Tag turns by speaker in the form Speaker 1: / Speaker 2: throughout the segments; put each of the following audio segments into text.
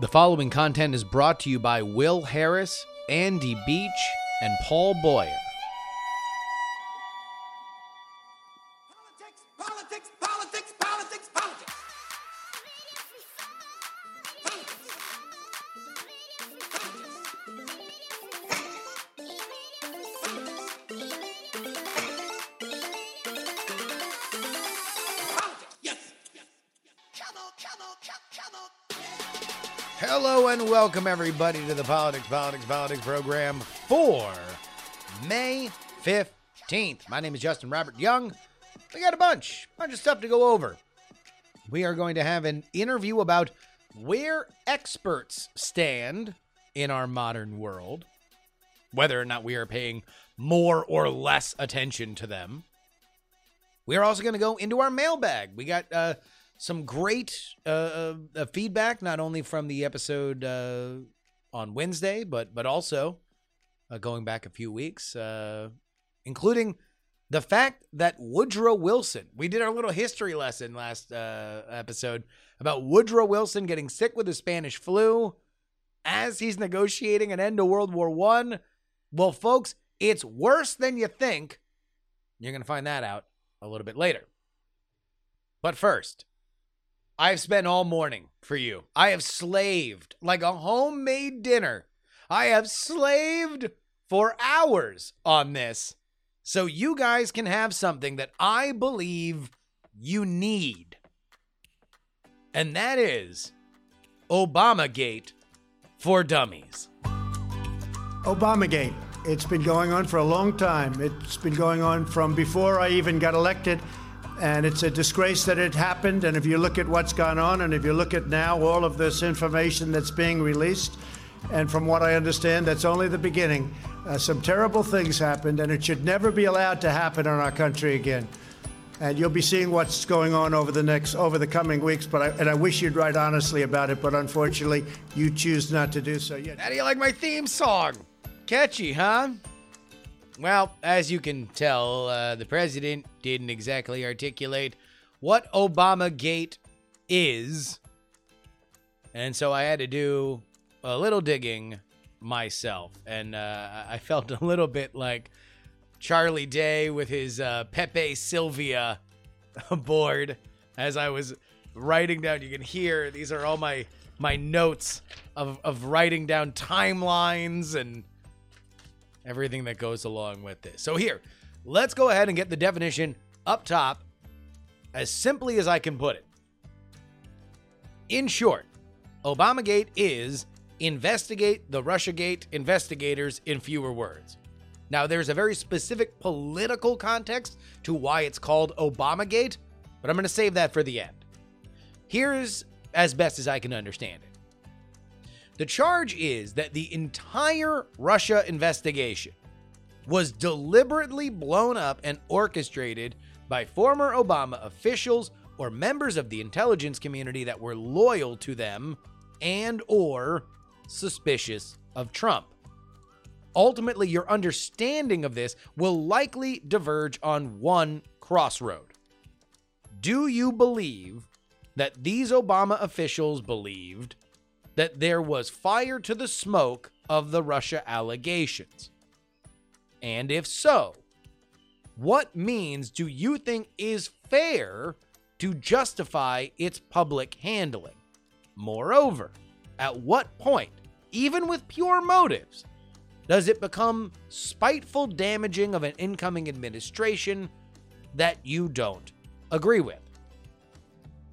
Speaker 1: The following content is brought to you by Will Harris, Andy Beach, and Paul Boyer. Welcome everybody to the Politics, Politics, Politics program for May 15th. My name is Justin Robert Young. We got a bunch, bunch of stuff to go over. We are going to have an interview about where experts stand in our modern world, whether or not we are paying more or less attention to them. We are also going to go into our mailbag. We got uh, some great uh, uh, feedback, not only from the episode uh, on Wednesday, but but also uh, going back a few weeks, uh, including the fact that Woodrow Wilson. We did our little history lesson last uh, episode about Woodrow Wilson getting sick with the Spanish flu as he's negotiating an end to World War One. Well, folks, it's worse than you think. You're going to find that out a little bit later. But first, I've spent all morning for you. I have slaved like a homemade dinner. I have slaved for hours on this so you guys can have something that I believe you need. And that is Obamagate for Dummies.
Speaker 2: Obamagate. It's been going on for a long time. It's been going on from before I even got elected. And it's a disgrace that it happened. And if you look at what's gone on, and if you look at now all of this information that's being released, and from what I understand, that's only the beginning. Uh, some terrible things happened, and it should never be allowed to happen in our country again. And you'll be seeing what's going on over the next, over the coming weeks. But I, and I wish you'd write honestly about it. But unfortunately, you choose not to do so yet.
Speaker 1: How do you like my theme song? Catchy, huh? Well, as you can tell, uh, the president didn't exactly articulate what Obamagate is. And so I had to do a little digging myself. And uh, I felt a little bit like Charlie Day with his uh, Pepe Sylvia board as I was writing down. You can hear these are all my my notes of, of writing down timelines and everything that goes along with this. So here, let's go ahead and get the definition up top as simply as I can put it. In short, Obamagate is investigate the Russiagate investigators in fewer words. Now, there's a very specific political context to why it's called Obamagate, but I'm going to save that for the end. Here's as best as I can understand it. The charge is that the entire Russia investigation was deliberately blown up and orchestrated by former Obama officials or members of the intelligence community that were loyal to them and or suspicious of Trump. Ultimately, your understanding of this will likely diverge on one crossroad. Do you believe that these Obama officials believed that there was fire to the smoke of the Russia allegations? And if so, what means do you think is fair to justify its public handling? Moreover, at what point, even with pure motives, does it become spiteful damaging of an incoming administration that you don't agree with?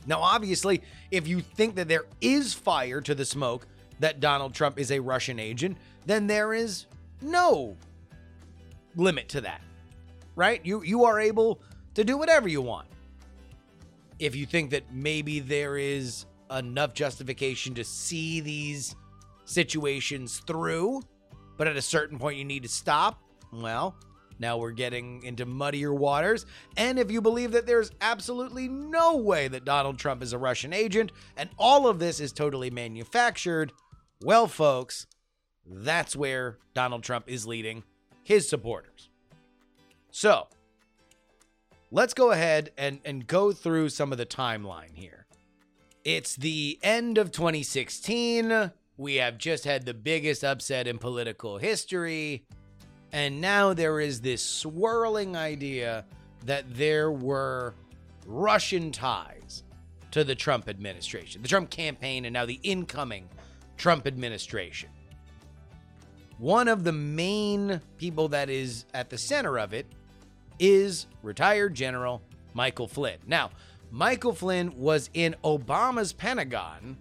Speaker 1: Now, obviously, if you think that there is fire to the smoke that Donald Trump is a Russian agent, then there is no limit to that. Right? You you are able to do whatever you want. If you think that maybe there is enough justification to see these situations through, but at a certain point you need to stop, well, now we're getting into muddier waters. And if you believe that there's absolutely no way that Donald Trump is a Russian agent and all of this is totally manufactured, well, folks, that's where Donald Trump is leading his supporters. So, let's go ahead and, and go through some of the timeline here. It's the end of 2016. We have just had the biggest upset in political history. And now there is this swirling idea that there were Russian ties to the Trump administration, the Trump campaign, and now the incoming Trump administration. One of the main people that is at the center of it is retired General Michael Flynn. Now, Michael Flynn was in Obama's Pentagon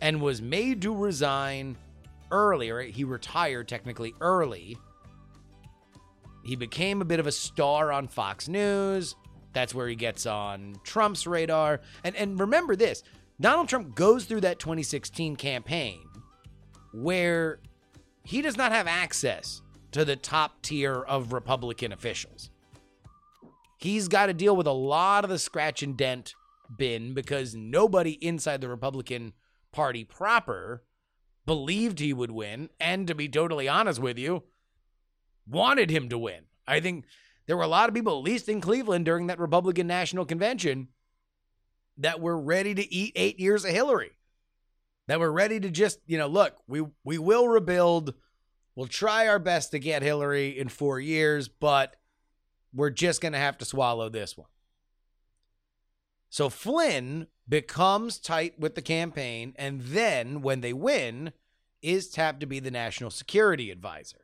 Speaker 1: and was made to resign earlier. He retired technically early. He became a bit of a star on Fox News. That's where he gets on Trump's radar. And and remember this, Donald Trump goes through that 2016 campaign where he does not have access to the top tier of Republican officials. He's got to deal with a lot of the scratch and dent bin because nobody inside the Republican Party proper believed he would win. And to be totally honest with you, wanted him to win. I think there were a lot of people, at least in Cleveland during that Republican National Convention, that were ready to eat eight years of Hillary. That were ready to just, you know, look, we we will rebuild. We'll try our best to get Hillary in four years, but we're just going to have to swallow this one. So Flynn becomes tight with the campaign, and then when they win, is tapped to be the national security advisor.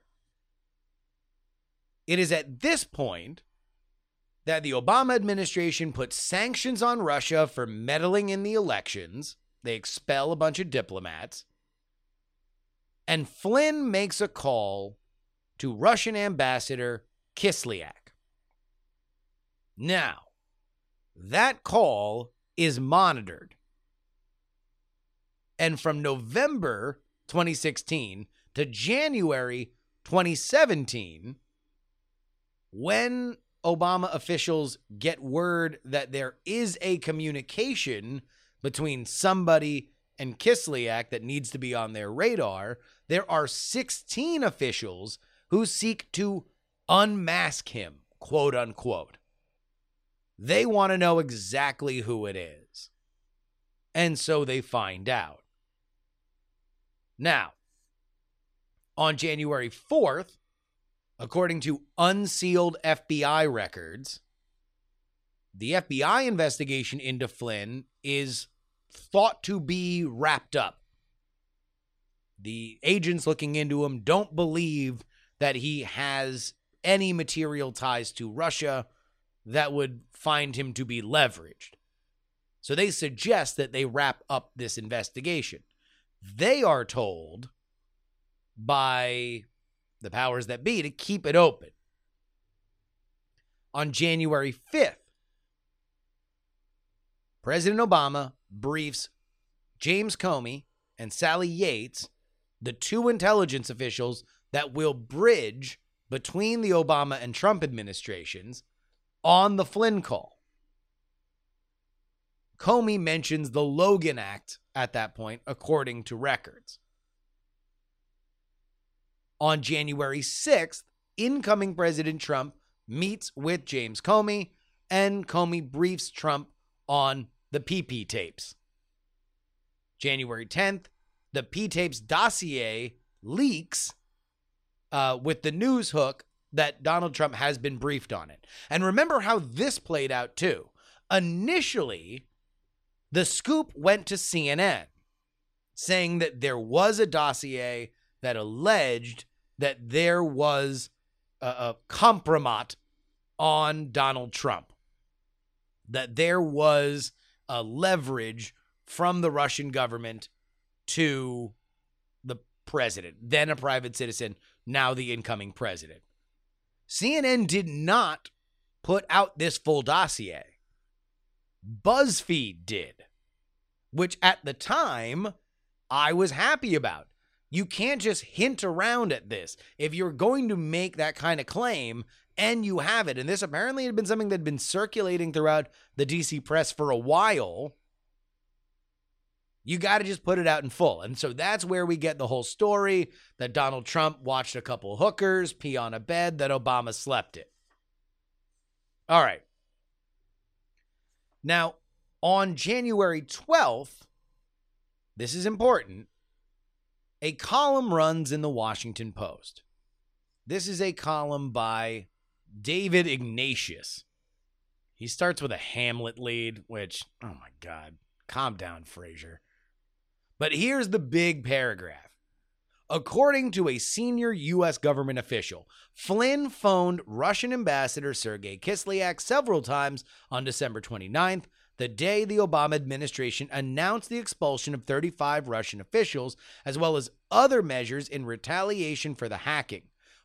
Speaker 1: It is at this point that the Obama administration puts sanctions on Russia for meddling in the elections. They expel a bunch of diplomats. And Flynn makes a call to Russian ambassador Kislyak. Now, that call is monitored. And from November 2016 to January 2017, when Obama officials get word that there is a communication between somebody and Kislyak that needs to be on their radar, there are 16 officials who seek to unmask him, quote unquote. They want to know exactly who it is. And so they find out. Now, on January 4th, according to unsealed FBI records, the FBI investigation into Flynn is thought to be wrapped up. The agents looking into him don't believe that he has any material ties to Russia that would find him to be leveraged. So they suggest that they wrap up this investigation. They are told by the powers that be to keep it open. On January 5th, President Obama briefs James Comey and Sally Yates, the two intelligence officials that will bridge between the Obama and Trump administrations on the Flynn call. Comey mentions the Logan Act at that point, according to records. On January 6th, incoming President Trump meets with James Comey, and Comey briefs Trump on the PP tapes. January 10th, the P tapes dossier leaks uh, with the news hook that Donald Trump has been briefed on it. And remember how this played out too. Initially, the scoop went to CNN saying that there was a dossier that alleged that there was a, a compromise on Donald Trump, that there was a leverage from the Russian government to the president, then a private citizen, now the incoming president. CNN did not put out this full dossier. BuzzFeed did, which at the time I was happy about. You can't just hint around at this. If you're going to make that kind of claim and you have it, and this apparently had been something that had been circulating throughout the DC press for a while, you got to just put it out in full. And so that's where we get the whole story that Donald Trump watched a couple hookers pee on a bed, that Obama slept it. All right. Now, on January 12th, this is important. A column runs in the Washington Post. This is a column by David Ignatius. He starts with a Hamlet lead, which, oh my God, calm down, Frasier. But here's the big paragraph. According to a senior U.S. government official, Flynn phoned Russian Ambassador Sergei Kislyak several times on December 29th, the day the Obama administration announced the expulsion of 35 Russian officials, as well as other measures in retaliation for the hacking.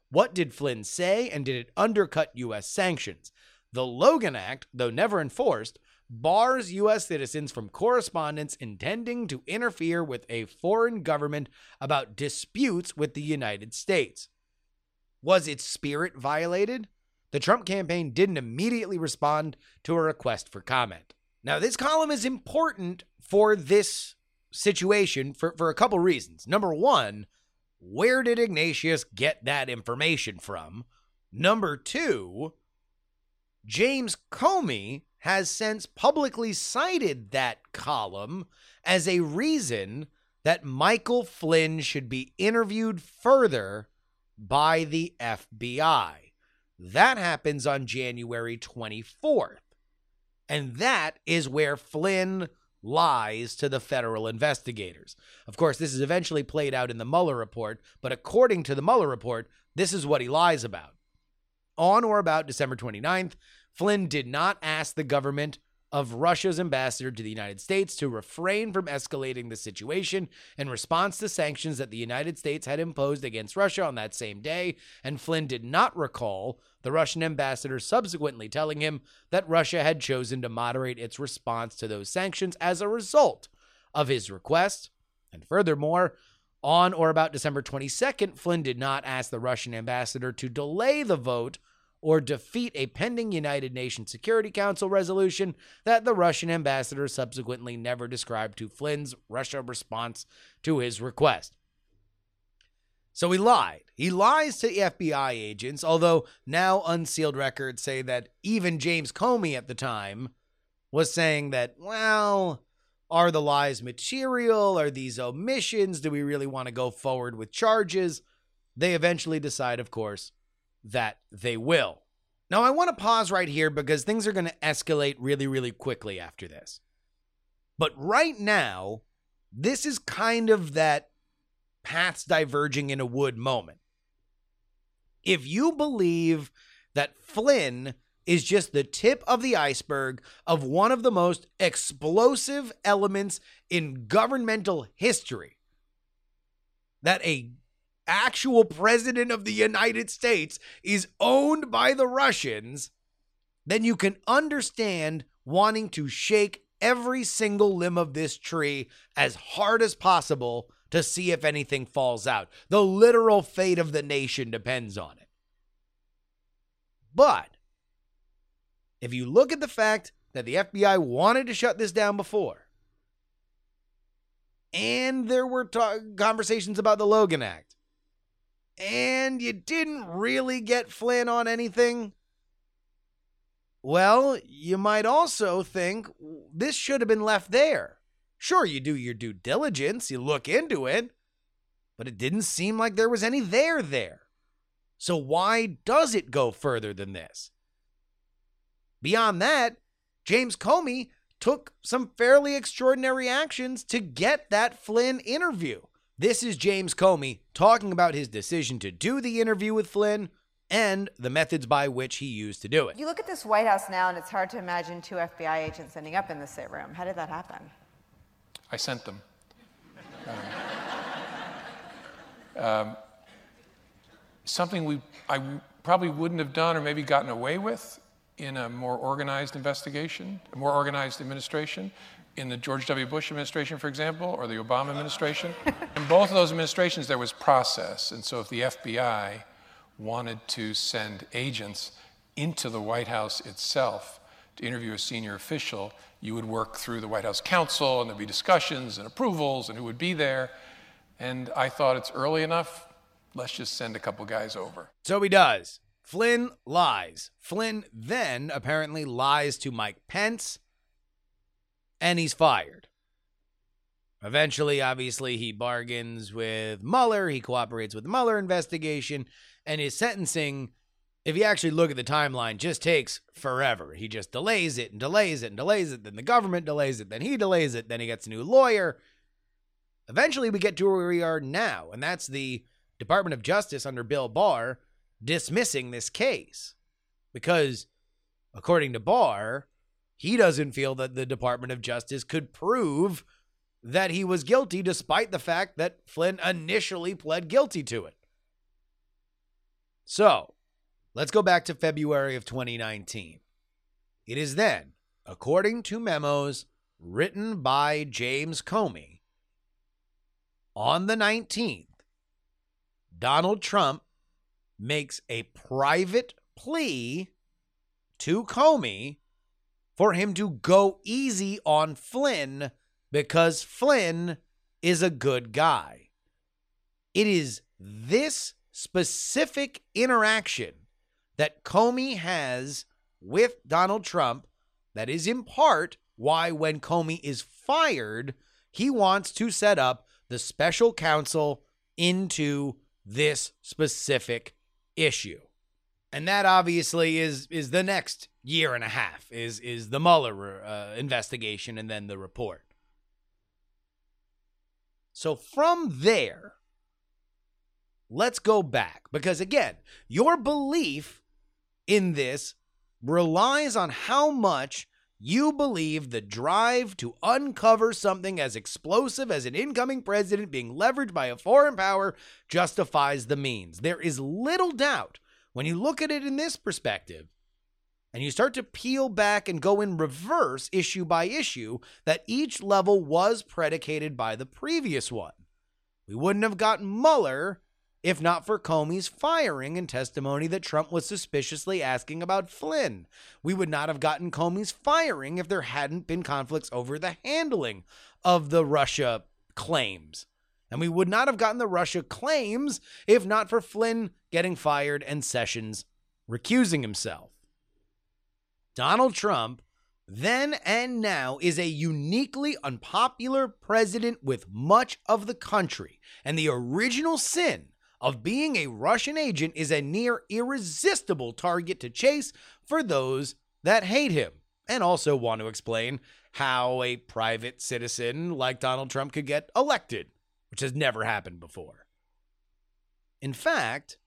Speaker 1: What did Flynn say, and did it undercut U.S. sanctions? The Logan Act, though never enforced, bars U.S. citizens from correspondence intending to interfere with a foreign government about disputes with the United States. Was its spirit violated? The Trump campaign didn't immediately respond to a request for comment. Now, this column is important for this situation for, for a couple reasons. Number one, where did Ignatius get that information from? Number two, James Comey has since publicly cited that column as a reason that Michael Flynn should be interviewed further by the FBI. That happens on January 24th. And that is where Flynn lies to the federal investigators. Of course, this is eventually played out in the Mueller report, but according to the Mueller report, this is what he lies about. On or about December 29th, Flynn did not ask the government of Russia's ambassador to the United States to refrain from escalating the situation in response to sanctions that the United States had imposed against Russia on that same day, and Flynn did not recall the Russian ambassador subsequently telling him that Russia had chosen to moderate its response to those sanctions as a result of his request. And furthermore, on or about December 22nd, Flynn did not ask the Russian ambassador to delay the vote or defeat a pending United Nations Security Council resolution that the Russian ambassador subsequently never described to Flynn's Russia response to his request. So he lied. He lies to FBI agents, although now unsealed records say that even James Comey at the time was saying that, well, are the lies material? Are these omissions? Do we really want to go forward with charges? They eventually decide, of course, that they will. Now, I want to pause right here because things are going to escalate really, really quickly after this. But right now, this is kind of that paths diverging in a wood moment. If you believe that Flynn is just the tip of the iceberg of one of the most explosive elements in governmental history, that a actual president of the United States is owned by the Russians, then you can understand wanting to shake every single limb of this tree as hard as possible to see if anything falls out. The literal fate of the nation depends on it. But if you look at the fact that the FBI wanted to shut this down before, and there were ta- conversations about the Logan Act, and you didn't really get Flynn on anything, well, you might also think this should have been left there. Sure, you do your due diligence, you look into it, but it didn't seem like there was any there there. So why does it go further than this? Beyond that, James Comey took some fairly extraordinary actions to get that Flynn interview. This is James Comey talking about his decision to do the interview with Flynn and the methods by which he used to do it.
Speaker 3: You look at this White House now, and it's hard to imagine two FBI agents ending up in the sit room. How did that happen?
Speaker 4: I sent them. Um, um, something we I probably wouldn't have done or maybe gotten away with in a more organized investigation, a more organized administration, in the George W. Bush administration, for example, or the Obama administration. in both of those administrations, there was process. And so if the FBI wanted to send agents into the White House itself to interview a senior official, you would work through the White House counsel, and there'd be discussions and approvals, and who would be there. And I thought it's early enough. Let's just send a couple guys over.
Speaker 1: So he does. Flynn lies. Flynn then apparently lies to Mike Pence, and he's fired. Eventually, obviously, he bargains with Mueller. He cooperates with the Mueller investigation, and his sentencing, if you actually look at the timeline, just takes forever. He just delays it and delays it and delays it. Then the government delays it. Then he delays it. Then he gets a new lawyer. Eventually, we get to where we are now, and that's the Department of Justice under Bill Barr dismissing this case because, according to Barr, he doesn't feel that the Department of Justice could prove that he was guilty despite the fact that Flynn initially pled guilty to it. So, let's go back to February of 2019. It is then, according to memos written by James Comey, on the 19th, Donald Trump makes a private plea to Comey for him to go easy on Flynn because Flynn is a good guy. It is this specific interaction that Comey has with Donald Trump that is in part why, when Comey is fired, he wants to set up the special counsel into this specific issue. And that obviously is is the next year and a half is is the Mueller uh, investigation and then the report. So from there, let's go back because again, your belief in this relies on how much you believe the drive to uncover something as explosive as an incoming president being leveraged by a foreign power justifies the means. There is little doubt when you look at it in this perspective and you start to peel back and go in reverse issue by issue that each level was predicated by the previous one. We wouldn't have gotten Mueller if not for Comey's firing and testimony that Trump was suspiciously asking about Flynn. We would not have gotten Comey's firing if there hadn't been conflicts over the handling of the Russia claims. And we would not have gotten the Russia claims if not for Flynn getting fired and Sessions recusing himself. Donald Trump, then and now, is a uniquely unpopular president with much of the country. And the original sin of being a Russian agent is a near irresistible target to chase for those that hate him and also want to explain how a private citizen like Donald Trump could get elected, which has never happened before. In fact,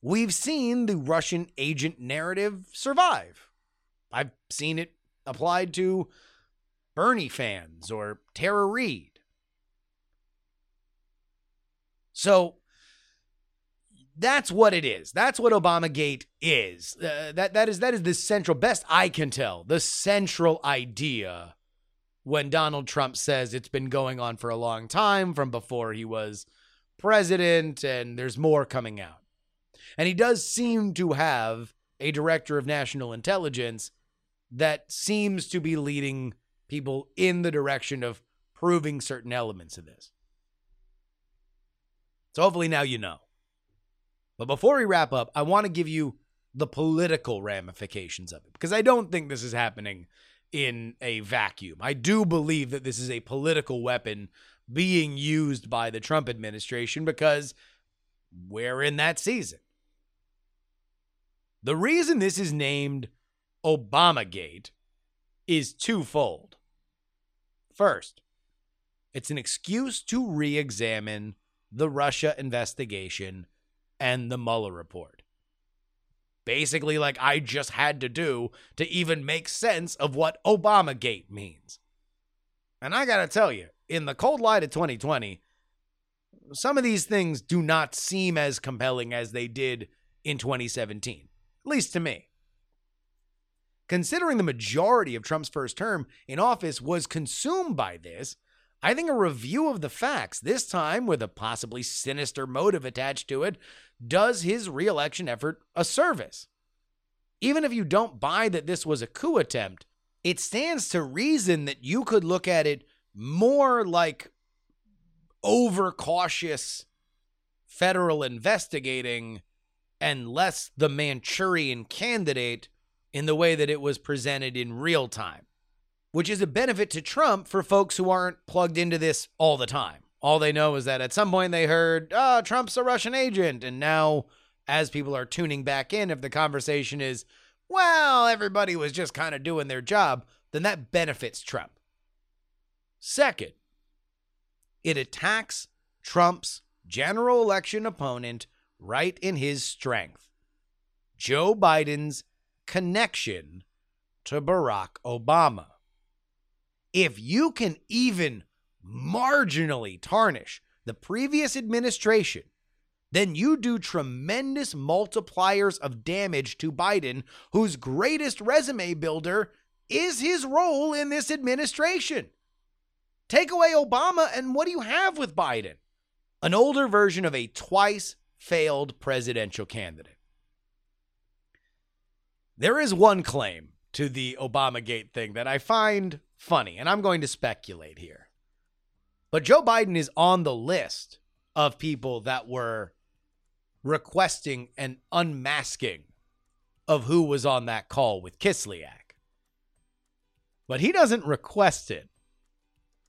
Speaker 1: we've seen the Russian agent narrative survive. I've seen it applied to Bernie fans or Tara Reade. So that's what it is. That's what Obamagate is. Uh, that that is that is the central best I can tell. The central idea when Donald Trump says it's been going on for a long time from before he was president and there's more coming out. And he does seem to have a director of national intelligence that seems to be leading people in the direction of proving certain elements of this. So hopefully now you know. But before we wrap up, I want to give you the political ramifications of it because I don't think this is happening in a vacuum. I do believe that this is a political weapon being used by the Trump administration because we're in that season. The reason this is named Obamagate is twofold. First, it's an excuse to re examine the Russia investigation and the Mueller report. Basically, like I just had to do to even make sense of what Obamagate means. And I gotta tell you, in the cold light of 2020, some of these things do not seem as compelling as they did in 2017, at least to me. Considering the majority of Trump's first term in office was consumed by this, I think a review of the facts, this time with a possibly sinister motive attached to it, does his reelection effort a service. Even if you don't buy that this was a coup attempt, it stands to reason that you could look at it more like overcautious federal investigating and less the Manchurian candidate in the way that it was presented in real time. which is a benefit to Trump for folks who aren't plugged into this all the time. All they know is that at some point they heard, oh, Trump's a Russian agent. And now, as people are tuning back in, if the conversation is, well, everybody was just kind of doing their job, then that benefits Trump. Second, it attacks Trump's general election opponent right in his strength Joe Biden's connection to Barack Obama. If you can even marginally tarnish the previous administration, then you do tremendous multipliers of damage to Biden, whose greatest resume builder is his role in this administration. Take away Obama, and what do you have with Biden? An older version of a twice failed presidential candidate. There is one claim to the Obamagate thing that I find funny, and I'm going to speculate here. But Joe Biden is on the list of people that were requesting an unmasking of who was on that call with Kislyak. But he doesn't request it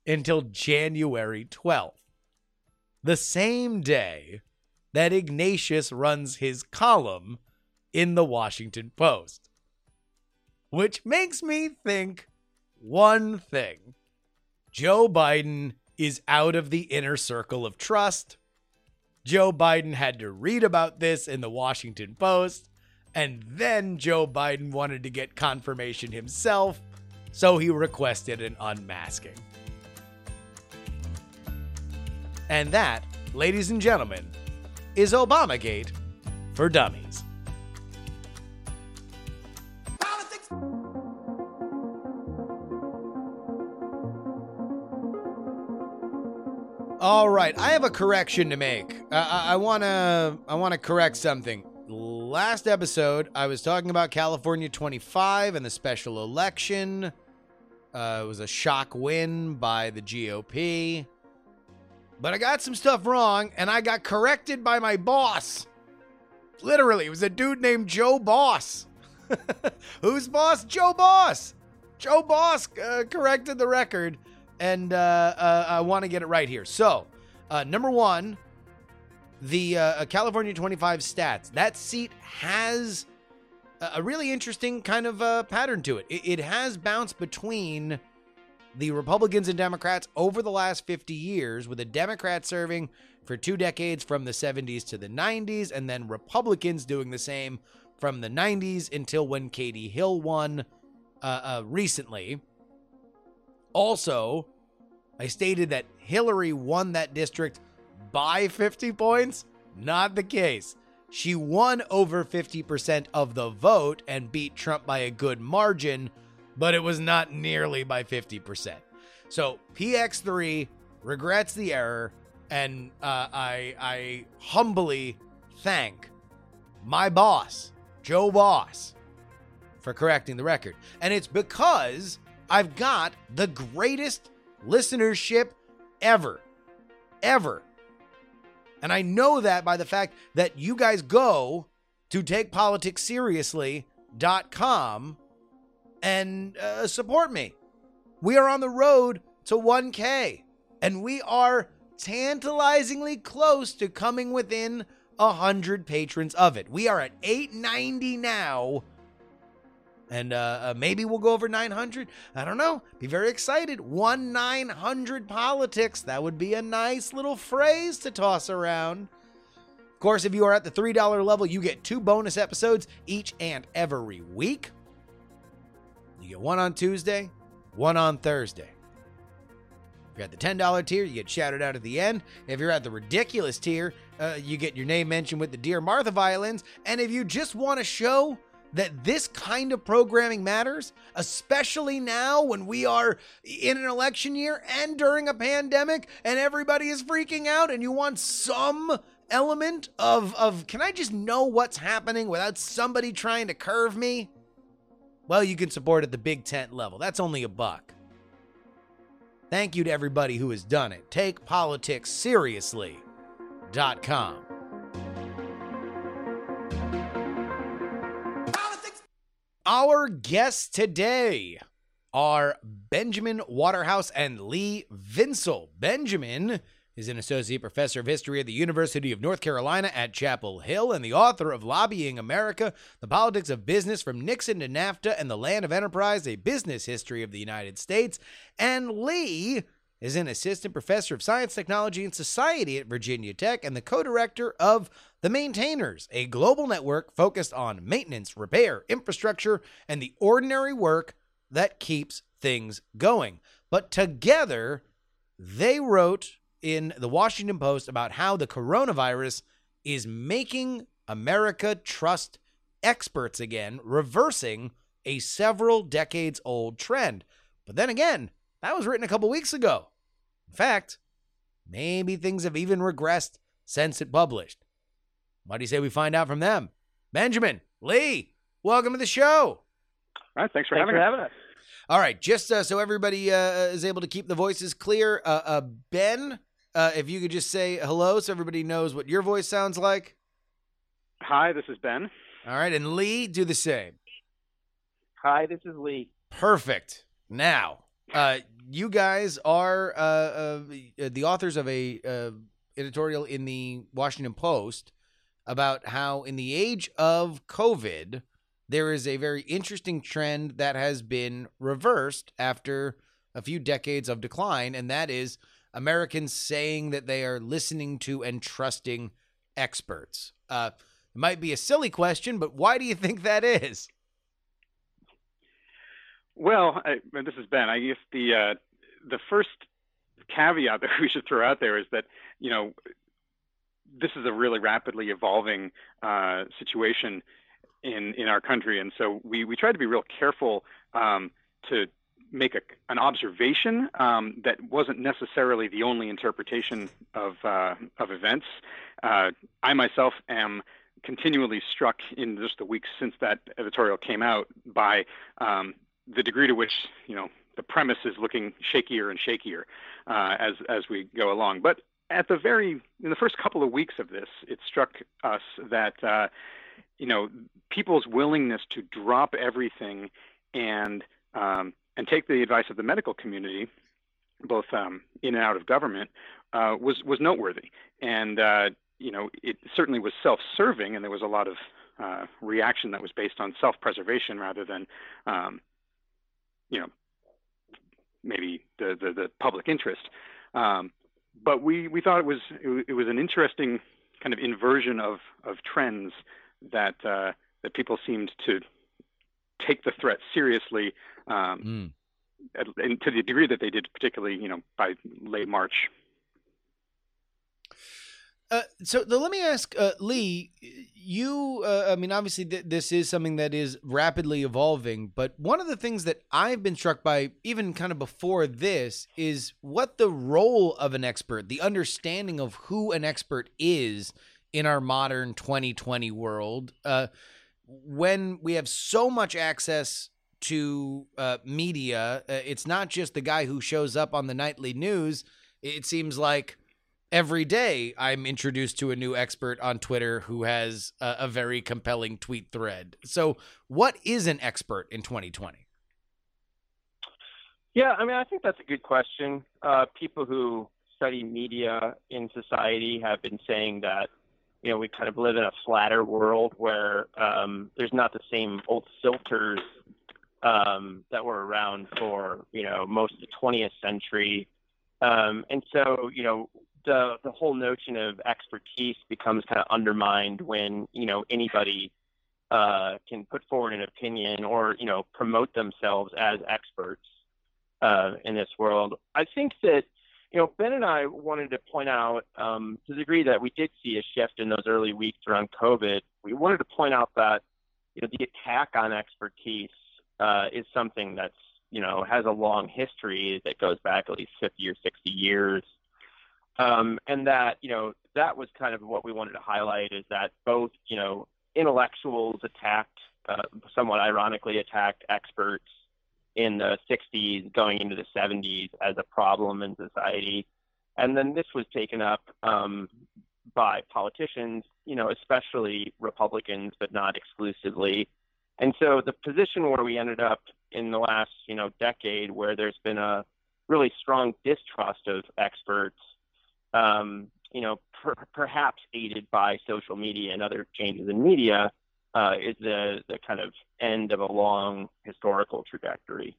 Speaker 1: until January 12th, the same day that Ignatius runs his column in the Washington Post. Which makes me think one thing Joe Biden is out of the inner circle of trust. Joe Biden had to read about this in the Washington Post, and then Joe Biden wanted to get confirmation himself, so he requested an unmasking. And that, ladies and gentlemen, is Obamagate for Dummies. All right, I have a correction to make. Uh, I want to I want to correct something. Last episode, I was talking about California 25 and the special election. Uh, it was a shock win by the GOP. But I got some stuff wrong, and I got corrected by my boss. Literally, it was a dude named Joe Boss. Who's boss? Joe Boss. Joe Boss uh, corrected the record, and uh, uh, I want to get it right here. So, uh, number one, the uh, California 25 stats. That seat has a a really interesting kind of uh, pattern to it. it. It has bounced between the Republicans and Democrats over the last 50 years, with a Democrat serving for two decades from the 70s to the 90s, and then Republicans doing the same from the 90s until when Katie Hill won uh, uh, recently. Also, I stated that Hillary won that district by 50 points. Not the case. She won over 50% of the vote and beat Trump by a good margin, but it was not nearly by 50%. So PX3 regrets the error, and uh, I, I humbly thank my boss, Joe Boss, for correcting the record. And it's because I've got the greatest listenership ever. Ever. And I know that by the fact that you guys go to takepoliticsseriously.com and uh, support me. We are on the road to 1K, and we are tantalizingly close to coming within 100 patrons of it. We are at 890 now. And uh, uh, maybe we'll go over 900. I don't know. Be very excited. One 900 politics. That would be a nice little phrase to toss around. Of course, if you are at the $3 level, you get two bonus episodes each and every week. You get one on Tuesday, one on Thursday. If you're at the $10 tier, you get shouted out at the end. If you're at the ridiculous tier, uh, you get your name mentioned with the Dear Martha violins. And if you just want to show that this kind of programming matters, especially now when we are in an election year and during a pandemic and everybody is freaking out and you want some element of, of can I just know what's happening without somebody trying to curve me? Well, you can support at the big tent level. That's only a buck. Thank you to everybody who has done it. Take
Speaker 5: politics TakePoliticsSeriously.com.
Speaker 1: Our guests today are Benjamin Waterhouse and Lee Vinsel. Benjamin is an associate professor of history at the University of North Carolina at Chapel Hill and the author of Lobbying America, The Politics of Business from Nixon to NAFTA and the Land of Enterprise, A Business History of the United States. And Lee is an assistant professor of science, technology, and society at Virginia Tech and the co director of The Maintainers, a global network focused on maintenance, repair, infrastructure, and the ordinary work that keeps things going. But together, they wrote in the Washington Post about how the coronavirus is making America trust experts again, reversing a several decades old trend. But then again, that was written a couple weeks ago. In fact, maybe things have even regressed since it published. What do you say we find out from them? Benjamin, Lee, welcome to the show.
Speaker 6: All right, thanks for
Speaker 7: Thanks
Speaker 6: having
Speaker 7: for
Speaker 6: us.
Speaker 7: having us.
Speaker 1: All right, just uh, so everybody uh, is able to keep the voices clear, uh, uh, Ben, uh, if you could just say hello so everybody knows what your voice sounds like.
Speaker 6: Hi, this is Ben.
Speaker 1: All right, and Lee, do the same.
Speaker 7: Hi, this is Lee.
Speaker 1: Perfect. Now, uh, you guys are uh, uh, the authors of a uh, editorial in the Washington Post about how, in the age of COVID, there is a very interesting trend that has been reversed after a few decades of decline, and that is Americans saying that they are listening to and trusting experts. Uh, it might be a silly question, but why do you think that is?
Speaker 6: Well, I, this is Ben. I guess the uh, the first caveat that we should throw out there is that you know this is a really rapidly evolving uh, situation in in our country, and so we we try to be real careful um, to make a, an observation um, that wasn't necessarily the only interpretation of uh, of events. Uh, I myself am continually struck in just the weeks since that editorial came out by um, the degree to which you know the premise is looking shakier and shakier uh, as as we go along. But at the very in the first couple of weeks of this, it struck us that uh, you know people's willingness to drop everything and um, and take the advice of the medical community, both um, in and out of government, uh, was was noteworthy. And uh, you know it certainly was self-serving, and there was a lot of uh, reaction that was based on self-preservation rather than um, you know maybe the the, the public interest. Um, but we, we thought it was it, was an interesting kind of inversion of, of trends that uh, that people seemed to take the threat seriously, um,
Speaker 1: Mm.
Speaker 6: at, and to the degree that they did, particularly you know by late March.
Speaker 1: Uh, so let me ask uh, Lee. You, uh, I mean, obviously, th- this is something that is rapidly evolving. But one of the things that I've been struck by, even kind of before this, is what the role of an expert, the understanding of who an expert is in our modern 2020 world. Uh, when we have so much access to uh, media, uh, it's not just the guy who shows up on the nightly news. It seems like every day I'm introduced to a new expert on Twitter who has a, a very compelling tweet thread. So, what is an expert in 2020?
Speaker 7: Yeah, I mean, I think that's a good question. Uh, people who study media in society have been saying that, you know, we kind of live in a flatter world where um, there's not the same old filters um, that were around for, you know, most of the 20th century. Um, and so, you know, the the whole notion of expertise becomes kind of undermined when you know anybody uh, can put forward an opinion or you know promote themselves as experts uh, in this world. I think that you know Ben and I wanted to point out um, to the degree that we did see a shift in those early weeks around COVID. We wanted to point out that you know the attack on expertise uh, is something that's you know has a long history that goes back at least 50 or 60 years. Um, and that you know that was kind of what we wanted to highlight is that both you know intellectuals attacked, uh, somewhat ironically attacked experts in the 60s, going into the 70s as a problem in society, and then this was taken up um, by politicians, you know, especially Republicans, but not exclusively, And so the position where we ended up in the last, you know, decade, where there's been a really strong distrust of experts, um, you know, per, perhaps aided by social media and other changes in media, uh, is the the kind of end of a long historical trajectory.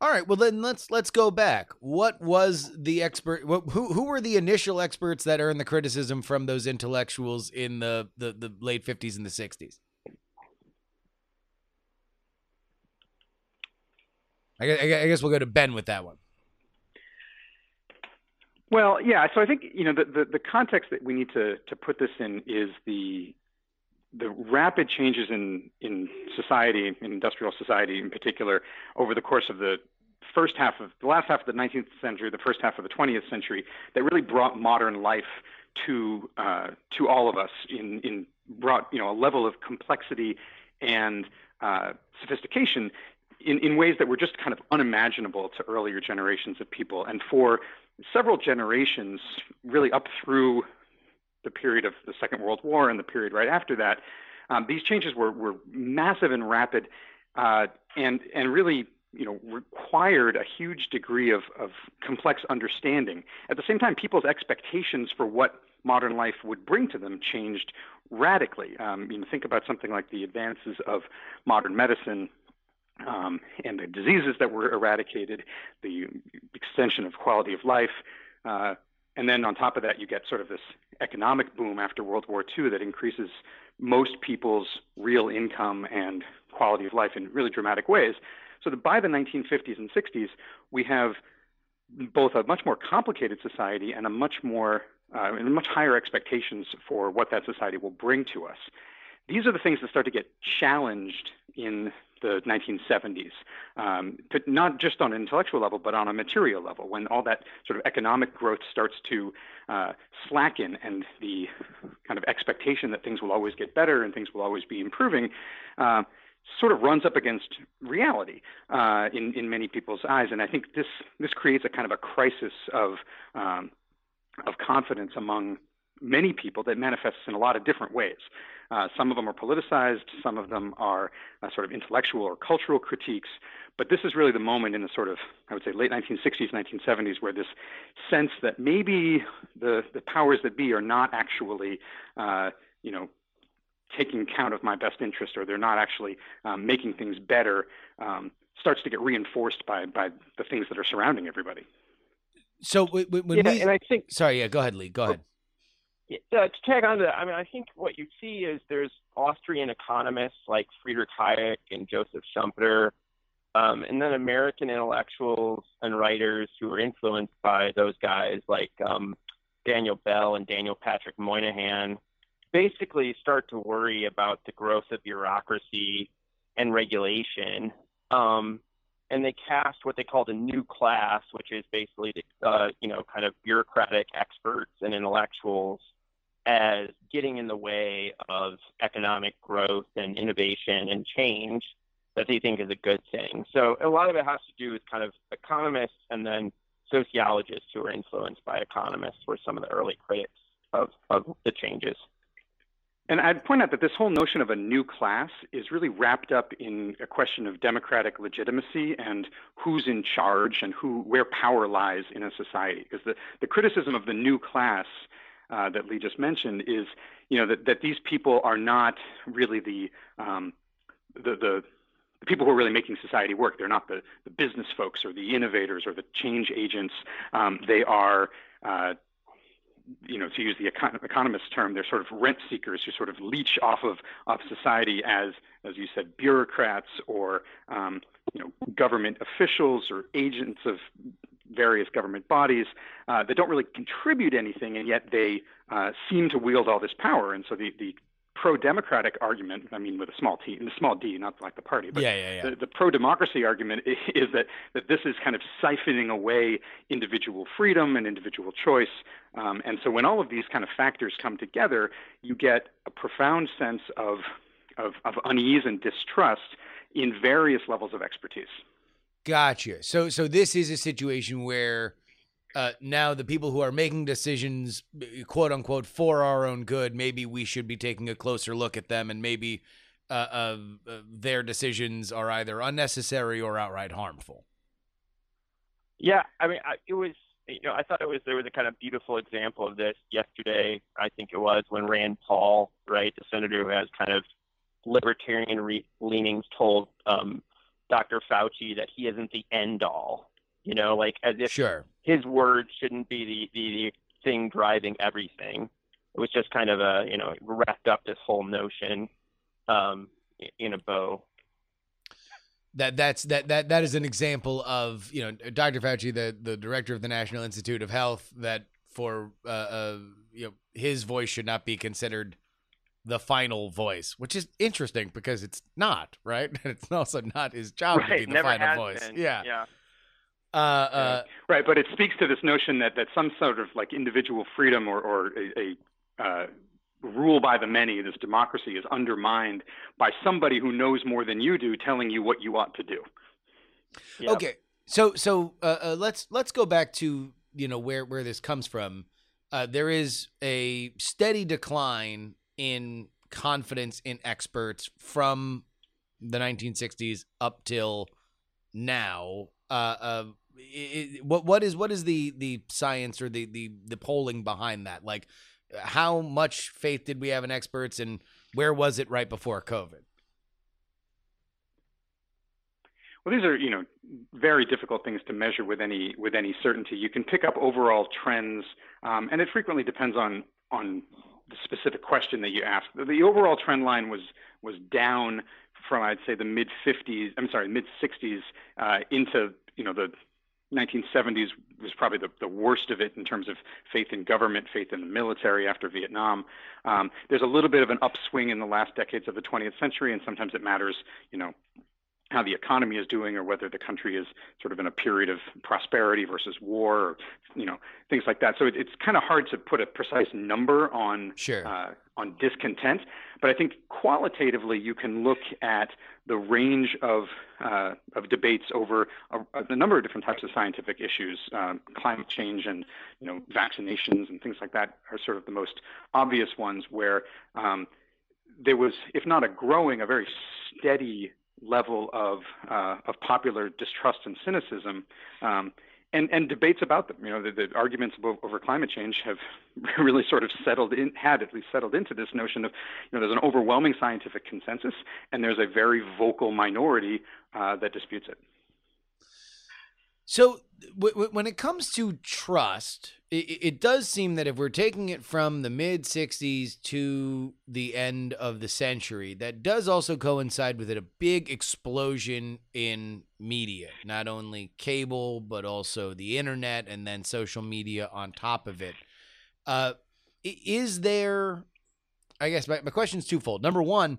Speaker 1: All right, well then let's let's go back. What was the expert? Who who were the initial experts that earned the criticism from those intellectuals in the the, the late fifties and the sixties? I guess, I guess we'll go to Ben with that one.
Speaker 6: Well, yeah. So I think you know the, the, the context that we need to to put this in is the the rapid changes in in society, in industrial society in particular, over the course of the first half of the last half of the 19th century, the first half of the 20th century, that really brought modern life to uh, to all of us in in brought you know a level of complexity and uh, sophistication in, in ways that were just kind of unimaginable to earlier generations of people. And for several generations, really up through the period of the Second World War and the period right after that, um, these changes were, were massive and rapid, uh, and and really you know required a huge degree of, of complex understanding. At the same time, people's expectations for what modern life would bring to them changed radically. Um, you know, think about something like the advances of modern medicine um, and the diseases that were eradicated, the extension of quality of life, uh, and then on top of that, you get sort of this economic boom after World War II that increases most people's real income and quality of life in really dramatic ways. So that by the 1950s and 60s, we have both a much more complicated society and a much more uh, and much higher expectations for what that society will bring to us. These are the things that start to get challenged in the 1970s, um, not just on an intellectual level, but on a material level, when all that sort of economic growth starts to uh, slacken and the kind of expectation that things will always get better and things will always be improving. Uh, sort of runs up against reality uh, in in many people's eyes, and I think this this creates a kind of a crisis of um, of confidence among many people that manifests in a lot of different ways. Uh, some of them are politicized, some of them are uh, sort of intellectual or cultural critiques. But this is really the moment in the sort of, I would say, late 1960s, 1970s, where this sense that maybe the, the powers that be are not actually, uh, you know, taking account of my best interest or they're not actually um, making things better um, starts to get reinforced by, by the things that are surrounding everybody.
Speaker 1: So when
Speaker 7: yeah,
Speaker 1: we,
Speaker 7: and I think
Speaker 1: sorry, yeah, go ahead, Lee. Go ahead.
Speaker 7: Uh, to tag on to that, I mean, I think what you see is there's Austrian economists like Friedrich Hayek and Joseph Schumpeter, um, and then American intellectuals and writers who were influenced by those guys like um, Daniel Bell and Daniel Patrick Moynihan, basically start to worry about the growth of bureaucracy and regulation. Um, and they cast what they called a new class, which is basically, the, uh, you know, kind of bureaucratic experts and intellectuals as getting in the way of economic growth and innovation and change that they think is a good thing. So a lot of it has to do with kind of economists and then sociologists who are influenced by economists were some of the early critics of, of the changes.
Speaker 6: And I'd point out that this whole notion of a new class is really wrapped up in a question of democratic legitimacy and who's in charge and who where power lies in a society. Because the, the criticism of the new class uh, that Lee just mentioned is, you know, that, that these people are not really the, um, the, the, the people who are really making society work. They're not the, the business folks or the innovators or the change agents. Um, they are, uh, you know, to use the econ- economist's term, they're sort of rent seekers who sort of leech off of, of society as, as you said, bureaucrats or, um, you know, government officials or agents of various government bodies uh, that don't really contribute anything, and yet they uh, seem to wield all this power. And so the, the pro-democratic argument, I mean with a small t, the small d, not like the party, but
Speaker 1: Yeah, yeah, yeah.
Speaker 6: The, the pro-democracy argument is that, that this is kind of siphoning away individual freedom and individual choice. Um, and so when all of these kind of factors come together, you get a profound sense of, of, of unease and distrust in various levels of expertise.
Speaker 1: Gotcha. So so this is a situation where uh, now the people who are making decisions, quote unquote, for our own good, maybe we should be taking a closer look at them and maybe uh, uh, their decisions are either unnecessary or outright harmful.
Speaker 7: Yeah, I mean, I, it was you know I thought it was there was a kind of beautiful example of this yesterday. I think it was when Rand Paul, right, the senator who has kind of libertarian re- leanings, told um, Dr. Fauci that he isn't the end all. You know, like as if
Speaker 1: Sure.
Speaker 7: his words shouldn't be the, the, the thing driving everything. It was just kind of a, you know, wrapped up this whole notion um, in a bow.
Speaker 1: That that's that that that is an example of you know Dr. Fauci, the the director of the National Institute of Health, that for uh, uh you know his voice should not be considered the final voice, which is interesting because it's not right. It's also not his job to be the final voice.
Speaker 7: been.
Speaker 1: Yeah.
Speaker 7: yeah.
Speaker 1: Uh, uh,
Speaker 6: Right, but it speaks to this notion that, that some sort of like individual freedom or, or a, a uh, rule by the many, this democracy, is undermined by somebody who knows more than you do, telling you what you ought to do.
Speaker 7: yeah.
Speaker 1: Okay, so so uh, uh, let's let's go back to you know where where this comes from. Uh, there is a steady decline in confidence in experts from the 1960s up till now. Uh, uh, i i what what is what is the the science or the the the polling behind that? Like, how much faith did we have in experts, and where was it right before COVID?
Speaker 6: Well, these are you know very difficult things to measure with any with any certainty. You can pick up overall trends, um, and it frequently depends on on the specific question that you asked. The, overall trend line was was down from I'd say the mid 50s. I'm sorry, mid 60s uh, into you know the 1970s was probably the, the worst of it in terms of faith in government, faith in the military after Vietnam. Um, there's a little bit of an upswing in the last decades of the 20th century, and sometimes it matters, you know, how the economy is doing or whether the country is sort of in a period of prosperity versus war or you know things like that so it, it's kind of hard to put a precise number on
Speaker 1: Sure.
Speaker 6: uh, on discontent but i think qualitatively you can look at the range of uh, of debates over a, a number of different types of scientific issues um, climate change and you know vaccinations and things like that are sort of the most obvious ones where um, there was, if not a growing, a very steady level of uh, of popular distrust and cynicism, um, and and debates about them. You know, the, the arguments over, climate change have really sort of settled in, had at least settled into this notion of, you know, there's an overwhelming scientific consensus, and there's a very vocal minority uh, that disputes it.
Speaker 1: So w- w- when it comes to trust, it, it does seem that if we're taking it from the mid 60s to the end of the century, that does also coincide with it a big explosion in media, not only cable, but also the internet and then social media on top of it. Uh, is there, I guess my, my question is twofold. Number one,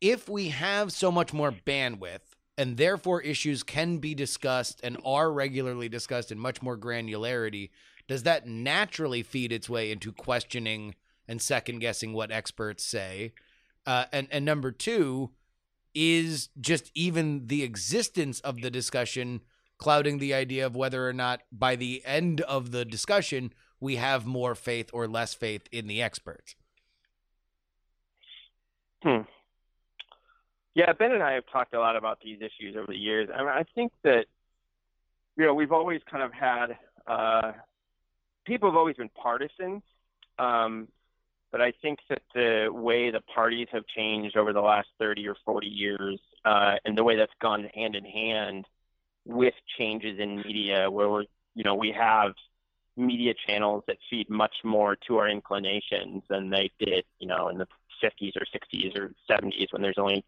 Speaker 1: if we have so much more bandwidth, and therefore issues can be discussed and are regularly discussed in much more granularity, does that naturally feed its way into questioning and second guessing what experts say? Uh, and and number two, is just even the existence of the discussion clouding the idea of whether or not by the end of the discussion we have more faith or less faith in the experts.
Speaker 7: Hmm. Yeah, Ben and I have talked a lot about these issues over the years. I mean, I think that you know we've always kind of had uh, people have always been partisan, um, but I think that the way the parties have changed over the last thirty or forty years, uh, and the way that's gone hand in hand with changes in media, where we're you know we have media channels that feed much more to our inclinations than they did, you know, in the 50s or 60s or 70s when there's only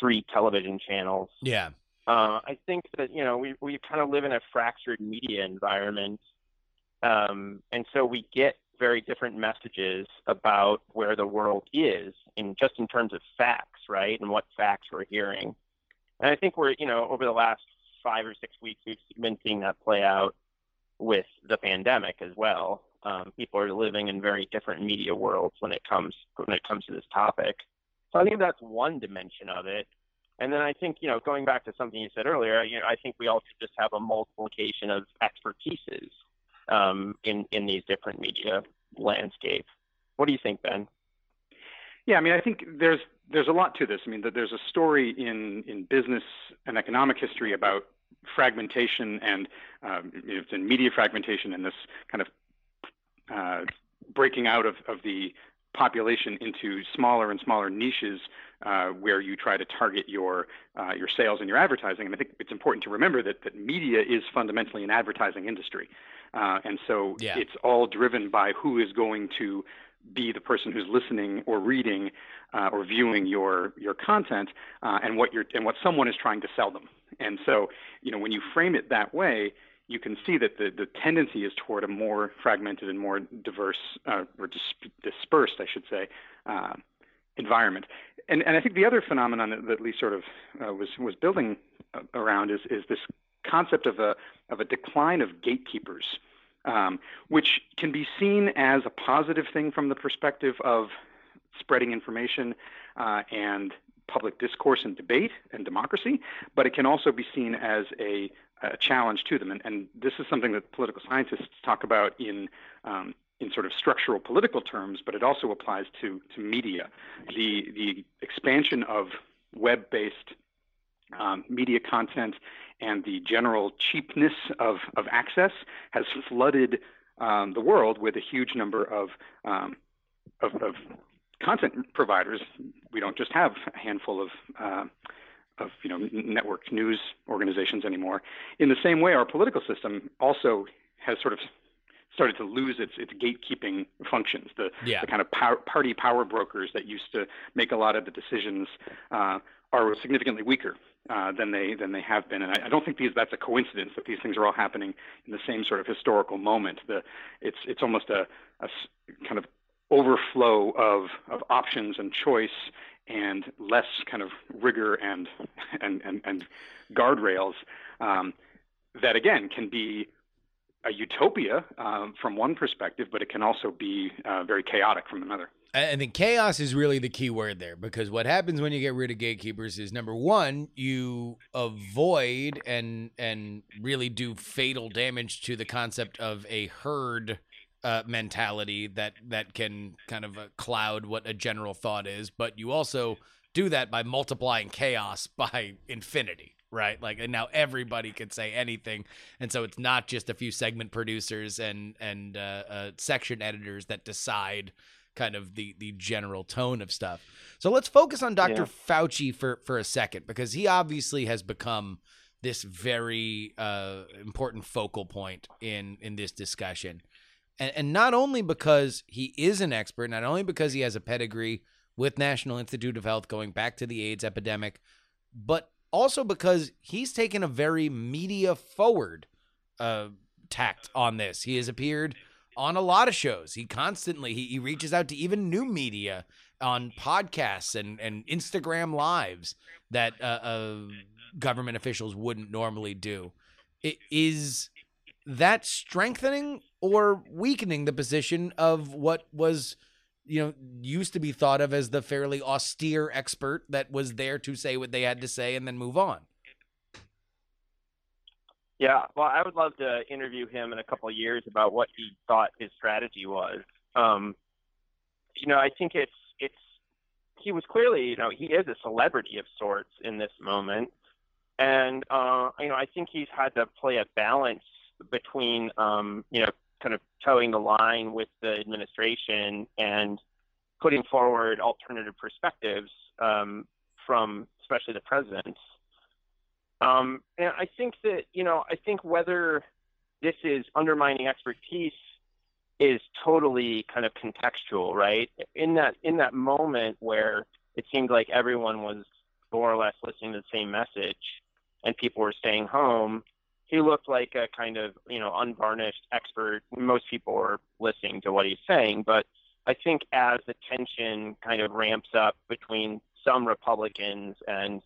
Speaker 7: three television channels.
Speaker 1: Yeah.
Speaker 7: Uh, I think that you know we we kind of live in a fractured media environment, um, and so we get very different messages about where the world is, in just in terms of facts, right, and what facts we're hearing. And I think we're you know over the last five or six weeks we've been seeing that play out with the pandemic as well. Um, people are living in very different media worlds when it comes when it comes to this topic. So I think that's one dimension of it. And then I think, you know, going back to something you said earlier, you know, I think we also just have a multiplication of expertises um, in in these different media landscape. What do you think, Ben?
Speaker 6: Yeah, I mean, I think there's there's a lot to this. I mean, there's a story in in business and economic history about fragmentation and um, you know, it's in media fragmentation and this kind of uh, breaking out of, of the population into smaller and smaller niches uh, where you try to target your uh, your sales and your advertising. And I think it's important to remember that that media is fundamentally an advertising industry, uh, and so
Speaker 1: Yeah.
Speaker 6: it's all driven by who is going to be the person who's listening or reading uh, or viewing your your content uh, and what you're and what someone is trying to sell them. And so, you know, when you frame it that way, you can see that the, the tendency is toward a more fragmented and more diverse uh, or dis- dispersed, I should say, uh, environment. And, and I think the other phenomenon that, that Lee sort of uh, was was building around is is this concept of a of a decline of gatekeepers, um, which can be seen as a positive thing from the perspective of spreading information uh, and public discourse and debate and democracy, but it can also be seen as a, a challenge to them. And, and this is something that political scientists talk about in um, in sort of structural political terms, but it also applies to to media. The the expansion of web-based um, media content and the general cheapness of, of access has flooded um, the world with a huge number of, um, of, of content providers. We don't just have a handful of uh, of you know n- networked news organizations anymore. In the same way, our political system also has sort of started to lose its its gatekeeping functions. The,
Speaker 1: Yeah.
Speaker 6: the kind of power, party power brokers that used to make a lot of the decisions uh, are significantly weaker uh, than they than they have been. And I, I don't think these that's a coincidence that these things are all happening in the same sort of historical moment. The it's it's almost a kind of overflow of of options and choice and less kind of rigor and and and, and guardrails um, that again can be a utopia um, from one perspective, but it can also be uh, very chaotic from another.
Speaker 1: I think chaos is really the key word there because what happens when you get rid of gatekeepers is number one, you avoid and and really do fatal damage to the concept of a herd uh, mentality that that can kind of uh, cloud what a general thought is, but you also do that by multiplying chaos by infinity. Right, like, and now everybody can say anything, and so it's not just a few segment producers and and uh, uh, section editors that decide kind of the the general tone of stuff. So let's focus on Dr.
Speaker 7: Yeah.
Speaker 1: Fauci for for a second because he obviously has become this very uh, important focal point in in this discussion, and and not only because he is an expert, not only because he has a pedigree with National Institute of Health going back to the AIDS epidemic, but also because he's taken a very media forward uh, tact on this. He has appeared on a lot of shows. He constantly he, he reaches out to even new media on podcasts and and Instagram lives that uh, uh, government officials wouldn't normally do. It is that strengthening or weakening the position of what was you know used to be thought of as the fairly austere expert that was there to say what they had to say and then move on.
Speaker 7: Yeah, well, I would love to interview him in a couple of years about what he thought his strategy was. Um, you know, I think it's it's he was clearly, you know, he is a celebrity of sorts in this moment, and uh, you know, I think he's had to play a balance between, um, you know, kind of toeing the line with the administration and putting forward alternative perspectives um, from, especially the president. Um, and I think that, you know, I think whether this is undermining expertise is totally kind of contextual, right? In that in that moment where it seemed like everyone was more or less listening to the same message and people were staying home, he looked like a kind of, you know, unvarnished expert. Most people were listening to what he's saying, but I think as the tension kind of ramps up between some Republicans and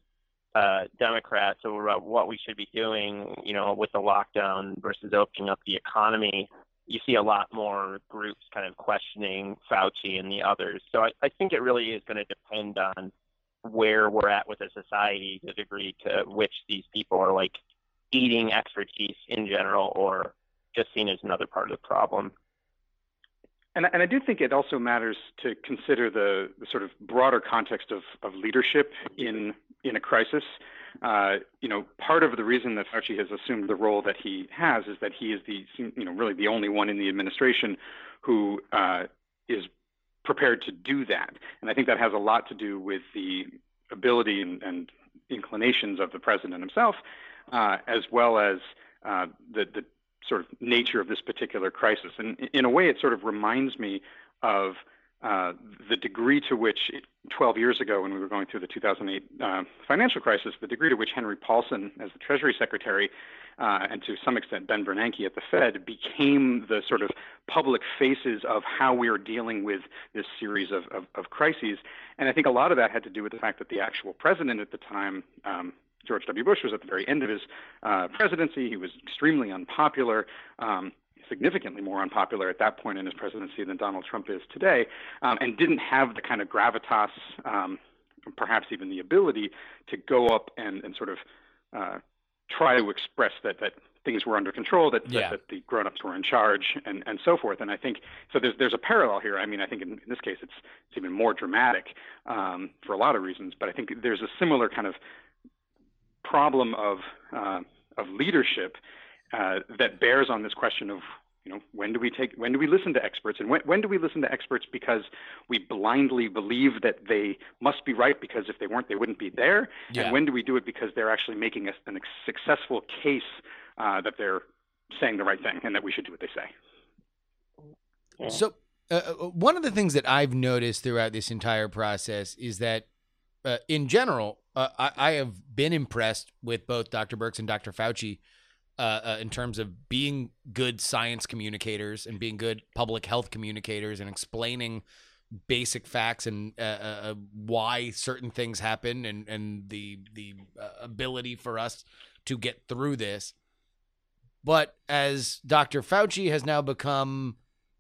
Speaker 7: uh, Democrats over what we should be doing, you know, with the lockdown versus opening up the economy, you see a lot more groups kind of questioning Fauci and the others. So I, I think it really is going to depend on where we're at with a society, the degree to which these people are like eating expertise in general or just seen as another part of the problem.
Speaker 6: And, and I do think it also matters to consider the, the sort of broader context of, of leadership in in a crisis. Uh, you know, part of the reason that Fauci has assumed the role that he has is that he is the you know really the only one in the administration who uh, is prepared to do that. And I think that has a lot to do with the ability and, and inclinations of the president himself, as well as uh, the, the sort of nature of this particular crisis. And in a way, it sort of reminds me of uh, the degree to which 12 years ago, when we were going through the 2008 uh, financial crisis, the degree to which Henry Paulson, as the Treasury Secretary, uh, and to some extent Ben Bernanke at the Fed, became the sort of public faces of how we are dealing with this series of, of, of crises. And I think a lot of that had to do with the fact that the actual president at the time, um, George W. Bush, was at the very end of his uh, presidency. He was extremely unpopular. Um, significantly more unpopular at that point in his presidency than Donald Trump is today, um, and didn't have the kind of gravitas, um, perhaps even the ability to go up and, and sort of uh, try to express that that things were under control, that,
Speaker 1: Yeah.
Speaker 6: that, that the grown-ups were in charge, and, and so forth. And I think so. There's there's a parallel here. I mean, I think in, in this case it's it's even more dramatic um, for a lot of reasons. But I think there's a similar kind of problem of uh, of leadership uh, that bears on this question of you know when do we take when do we listen to experts? And when, when do we listen to experts because we blindly believe that they must be right because if they weren't they wouldn't be there?
Speaker 1: Yeah.
Speaker 6: and when do we do it because they're actually making a, an ex- successful case uh, that they're saying the right thing and that we should do what they say?
Speaker 1: So, uh, uh, one of the things that I've noticed throughout this entire process is that, uh, in general, uh, I, I have been impressed with both Dr. Birx and Dr. Fauci uh, uh, in terms of being good science communicators and being good public health communicators and explaining basic facts and uh, uh, why certain things happen and and the the ability for us to get through this. But as Dr. Fauci has now become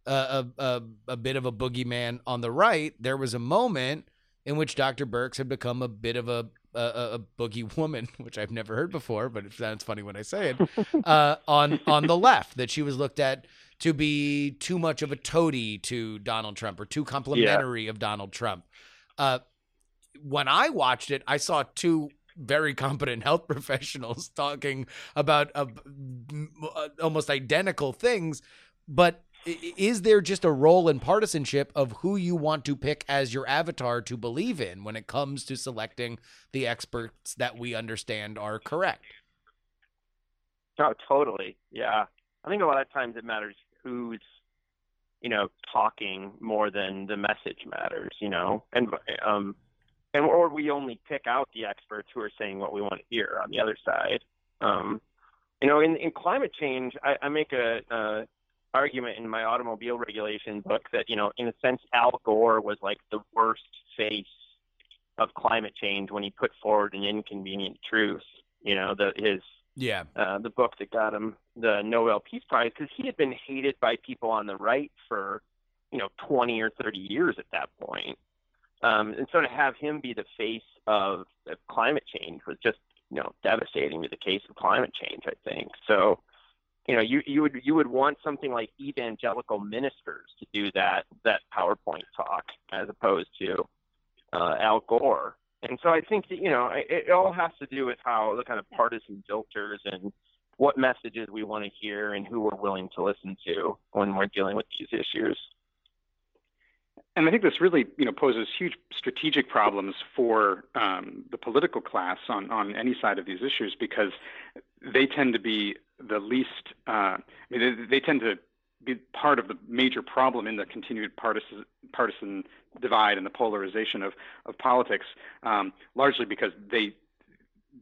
Speaker 1: a, a, a bit of a boogeyman on the right, there was a moment in which Dr. Birx had become a bit of a a, a boogie woman, which I've never heard before, but it sounds funny when I say it. Uh, on on the left, that she was looked at to be too much of a toady to Donald Trump or too complimentary of Donald Trump. Uh, when I watched it, I saw two very competent health professionals talking about uh, almost identical things. But is there just a role in partisanship of who you want to pick as your avatar to believe in when it comes to selecting the experts that we understand are correct?
Speaker 7: Oh, totally. Yeah. I think a lot of times it matters who's, you know, talking more than the message matters, you know, and, um, and, or we only pick out the experts who are saying what we want to hear on the other side. Um, you know, in, in climate change, I, I make a, a argument in my automobile regulation book that, you know, in a sense, Al Gore was like the worst face of climate change when he put forward an inconvenient truth. You know, the, his
Speaker 1: Yeah.
Speaker 7: uh, the book that got him the Nobel Peace Prize because he had been hated by people on the right for, you know, 20 or 30 years at that point. Um, and so to have him be the face of, of climate change was just, you know, devastating to the case of climate change, I think. So, you know, you, you would you would want something like evangelical ministers to do that that PowerPoint talk as opposed to uh, Al Gore. And so I think that, you know, it, it all has to do with how the kind of partisan filters and what messages we want to hear and who we're willing to listen to when we're dealing with these issues.
Speaker 6: And I think this really, you know, poses huge strategic problems for um, the political class on, on any side of these issues because they tend to be the least. Uh, I mean, they, they tend to be part of the major problem in the continued partisan partisan divide and the polarization of of politics, um, largely because they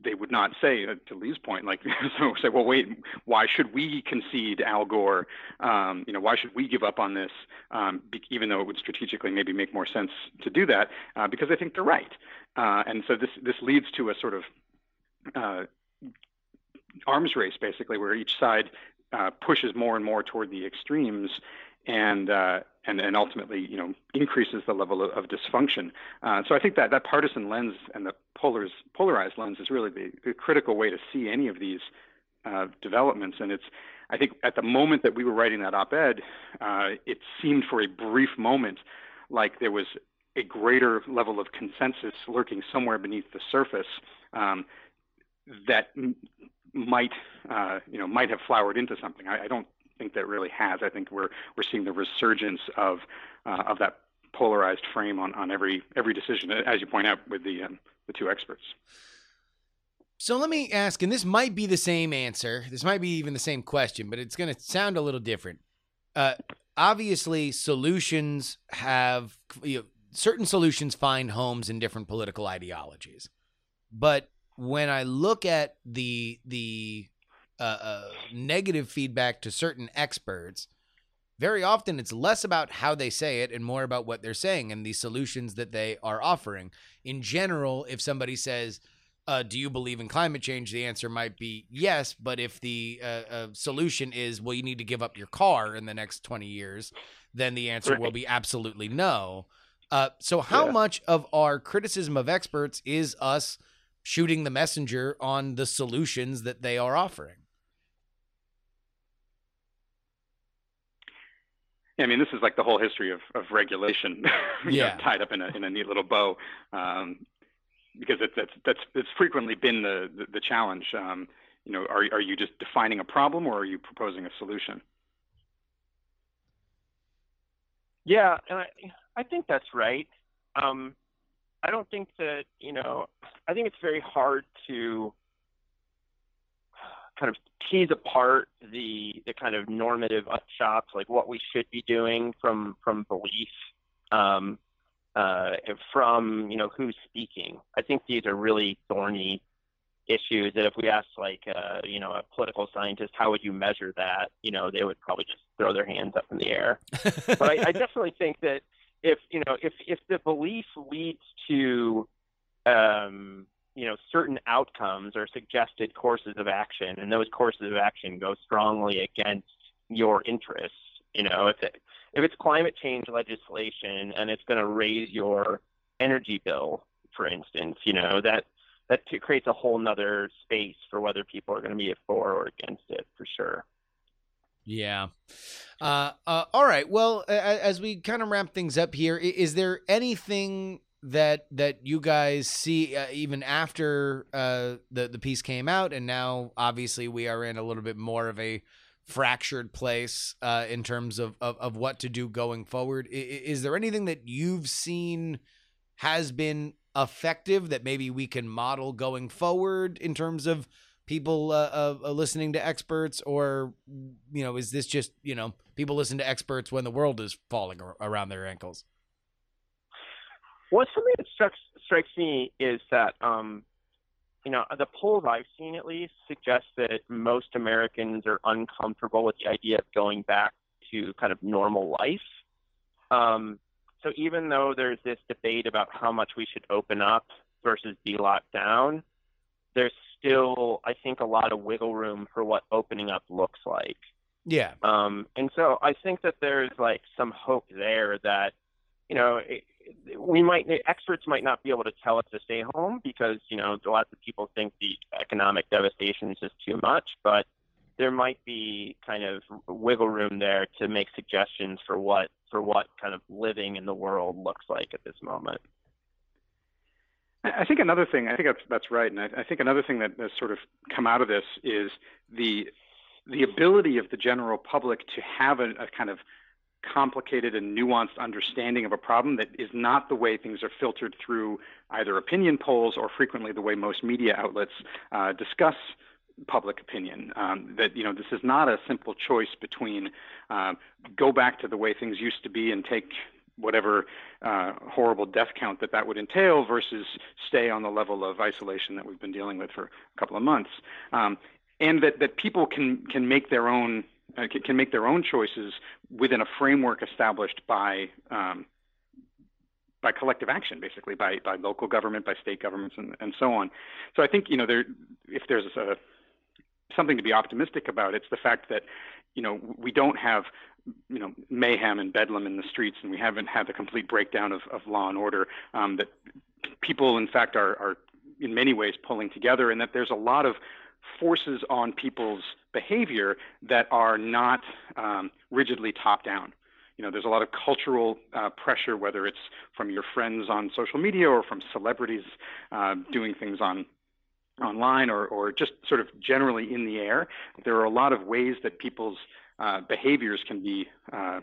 Speaker 6: they would not say uh, to Lee's point, like so say, well, wait, why should we concede Al Gore? Um, you know, why should we give up on this? Um, be, even though it would strategically maybe make more sense to do that, uh, because I think they're right. Uh, and so this this leads to a sort of uh, arms race, basically, where each side uh, pushes more and more toward the extremes, and uh, and and ultimately, you know, increases the level of, of dysfunction. Uh, so I think that that partisan lens and the polars, polarized lens is really the, the critical way to see any of these uh, developments, and it's. I think at the moment that we were writing that op-ed, uh, it seemed for a brief moment like there was a greater level of consensus lurking somewhere beneath the surface um, that might, uh, you know, might have flowered into something. I, I, don't think that really has. I think we're we're seeing the resurgence of uh, of that polarized frame on, on every every decision, as you point out with the um, the two experts.
Speaker 1: So let me ask, and this might be the same answer. This might be even the same question, but it's going to sound a little different. Uh, obviously, solutions have you know, certain solutions find homes in different political ideologies, but when I look at the the uh, uh, negative feedback to certain experts, very often it's less about how they say it and more about what they're saying and the solutions that they are offering. In general, if somebody says, uh, "Do you believe in climate change?" the answer might be yes. But if the uh, uh, solution is, "Well, you need to give up your car in the next twenty years," then the answer right. will be absolutely no. Uh, so, how yeah. much of our criticism of experts is us shooting the messenger on the solutions that they are offering?
Speaker 6: I mean, this is like the whole history of, of regulation,
Speaker 1: yeah.
Speaker 6: know, tied up in a in a neat little bow. Um, because it's that's that's it's frequently been the the, the challenge. Um, you know, are are you just defining a problem or are you proposing a solution?
Speaker 7: Yeah, and I I think that's right. Um, I don't think that you know. I think it's very hard to kind of tease apart the the kind of normative upshots, like what we should be doing from from belief. Um, uh, from you know who's speaking. I think these are really thorny issues that if we asked like uh, you know a political scientist how would you measure that, you know they would probably just throw their hands up in the air. but I, I definitely think that if you know if if the belief leads to um, you know certain outcomes or suggested courses of action, and those courses of action go strongly against your interests, you know if it if it's climate change legislation and it's going to raise your energy bill, for instance, you know that that creates a whole nother space for whether people are going to be for or against it for sure.
Speaker 1: Yeah. Uh, uh, all right. Well, as we kind of wrap things up here, is there anything that that you guys see uh, even after uh, the the piece came out, and now obviously we are in a little bit more of a fractured place uh, in terms of, of, of what to do going forward. Is, is there anything that you've seen has been effective that maybe we can model going forward in terms of people uh, uh, listening to experts, or you know, is this just you know people listen to experts when the world is falling around their ankles?
Speaker 7: Well, something that strikes strikes me is that um, you know, the polls I've seen at least suggest that most Americans are uncomfortable with the idea of going back to kind of normal life. Um, so even though there's this debate about how much we should open up versus be locked down, there's still, I think, a lot of wiggle room for what opening up looks like.
Speaker 1: Yeah.
Speaker 7: Um, and so I think that there's like some hope there that, you know, it, we might experts might not be able to tell us to stay home because you know lots of people think the economic devastation is just too much, but there might be kind of wiggle room there to make suggestions for what for what kind of living in the world looks like at this moment.
Speaker 6: I think another thing, I think that's that's right, and I, I think another thing that has sort of come out of this is the the ability of the general public to have a, a kind of complicated and nuanced understanding of a problem that is not the way things are filtered through either opinion polls or frequently the way most media outlets uh, discuss public opinion. Um, that you know this is not a simple choice between uh, go back to the way things used to be and take whatever uh, horrible death count that that would entail versus stay on the level of isolation that we've been dealing with for a couple of months. Um, and that, that people can can make their own uh, can make their own choices within a framework established by um, by collective action, basically by by local government, by state governments, and, and so on. So I think you know there if there's a something to be optimistic about, it's the fact that you know we don't have you know mayhem and bedlam in the streets, and we haven't had the complete breakdown of, of law and order. Um, that people, in fact, are are in many ways pulling together, and that there's a lot of forces on people's behavior that are not um, rigidly top down. You know, there's a lot of cultural uh, pressure, whether it's from your friends on social media or from celebrities uh, doing things on online or, or just sort of generally in the air. There are a lot of ways that people's behaviors can be uh,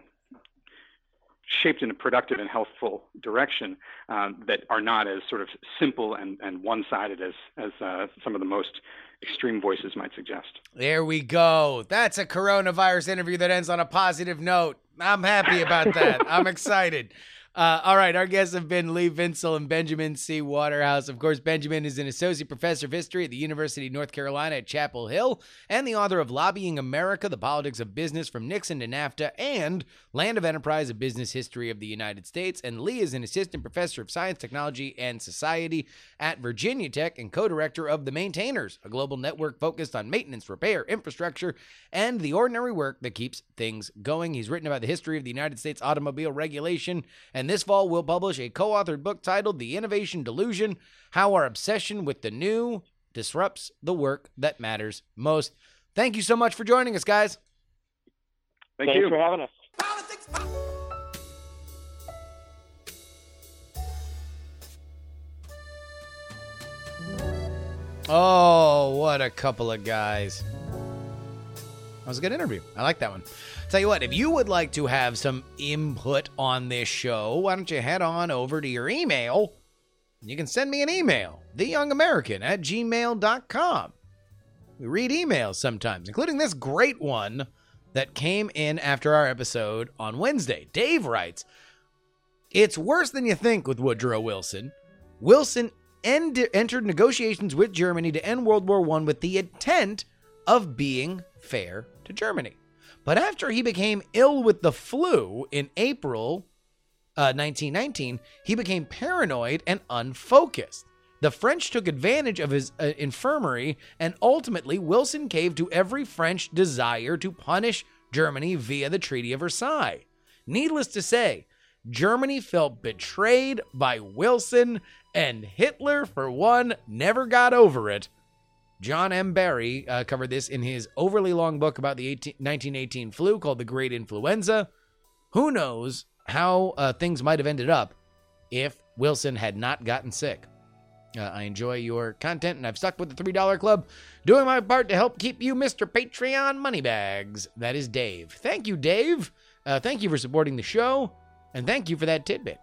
Speaker 6: shaped in a productive and healthful direction um, that are not as sort of simple and, and one-sided as, as uh, some of the most extreme voices might suggest.
Speaker 1: There we go. That's a coronavirus interview that ends on a positive note. I'm happy about that. I'm excited. Uh, all right, our guests have been Lee Vinsel and Benjamin C. Waterhouse. Of course, Benjamin is an associate professor of history at the University of North Carolina at Chapel Hill and the author of Lobbying America, The Politics of Business from Nixon to NAFTA, and Land of Enterprise, A Business History of the United States. And Lee is an assistant professor of science, technology, and society at Virginia Tech and co director of The Maintainers, a global network focused on maintenance, repair, infrastructure, and the ordinary work that keeps things going. He's written about the history of the United States automobile regulation and this fall we'll publish a co authored book titled The Innovation Delusion How Our Obsession with the New Disrupts the Work That Matters Most. Thank you so much for joining us, guys.
Speaker 6: Thank
Speaker 7: Thanks
Speaker 6: you.
Speaker 7: for having us.
Speaker 5: Politics, po-
Speaker 1: Oh, what a couple of guys. That was a good interview. I like that one. Tell you what, if you would like to have some input on this show, why don't you head on over to your email? You can send me an email, theyoungamerican at gmail.com. We read emails sometimes, including this great one that came in after our episode on Wednesday. Dave writes, It's worse than you think with Woodrow Wilson. Wilson end- entered negotiations with Germany to end World War I with the intent of being fair to Germany. But after he became ill with the flu in April uh, 1919, he became paranoid and unfocused. The French took advantage of his uh, infirmary, and ultimately, Wilson caved to every French desire to punish Germany via the Treaty of Versailles. Needless to say, Germany felt betrayed by Wilson, and Hitler, for one, never got over it. John M. Barry uh, covered this in his overly long book about the 18, 1918 flu called The Great Influenza. Who knows how uh, things might have ended up if Wilson had not gotten sick? Uh, I enjoy your content, and I've stuck with the $3 club, doing my part to help keep you Mr. Patreon Moneybags. That is Dave. Thank you, Dave. Uh, thank you for supporting the show, and thank you for that tidbit.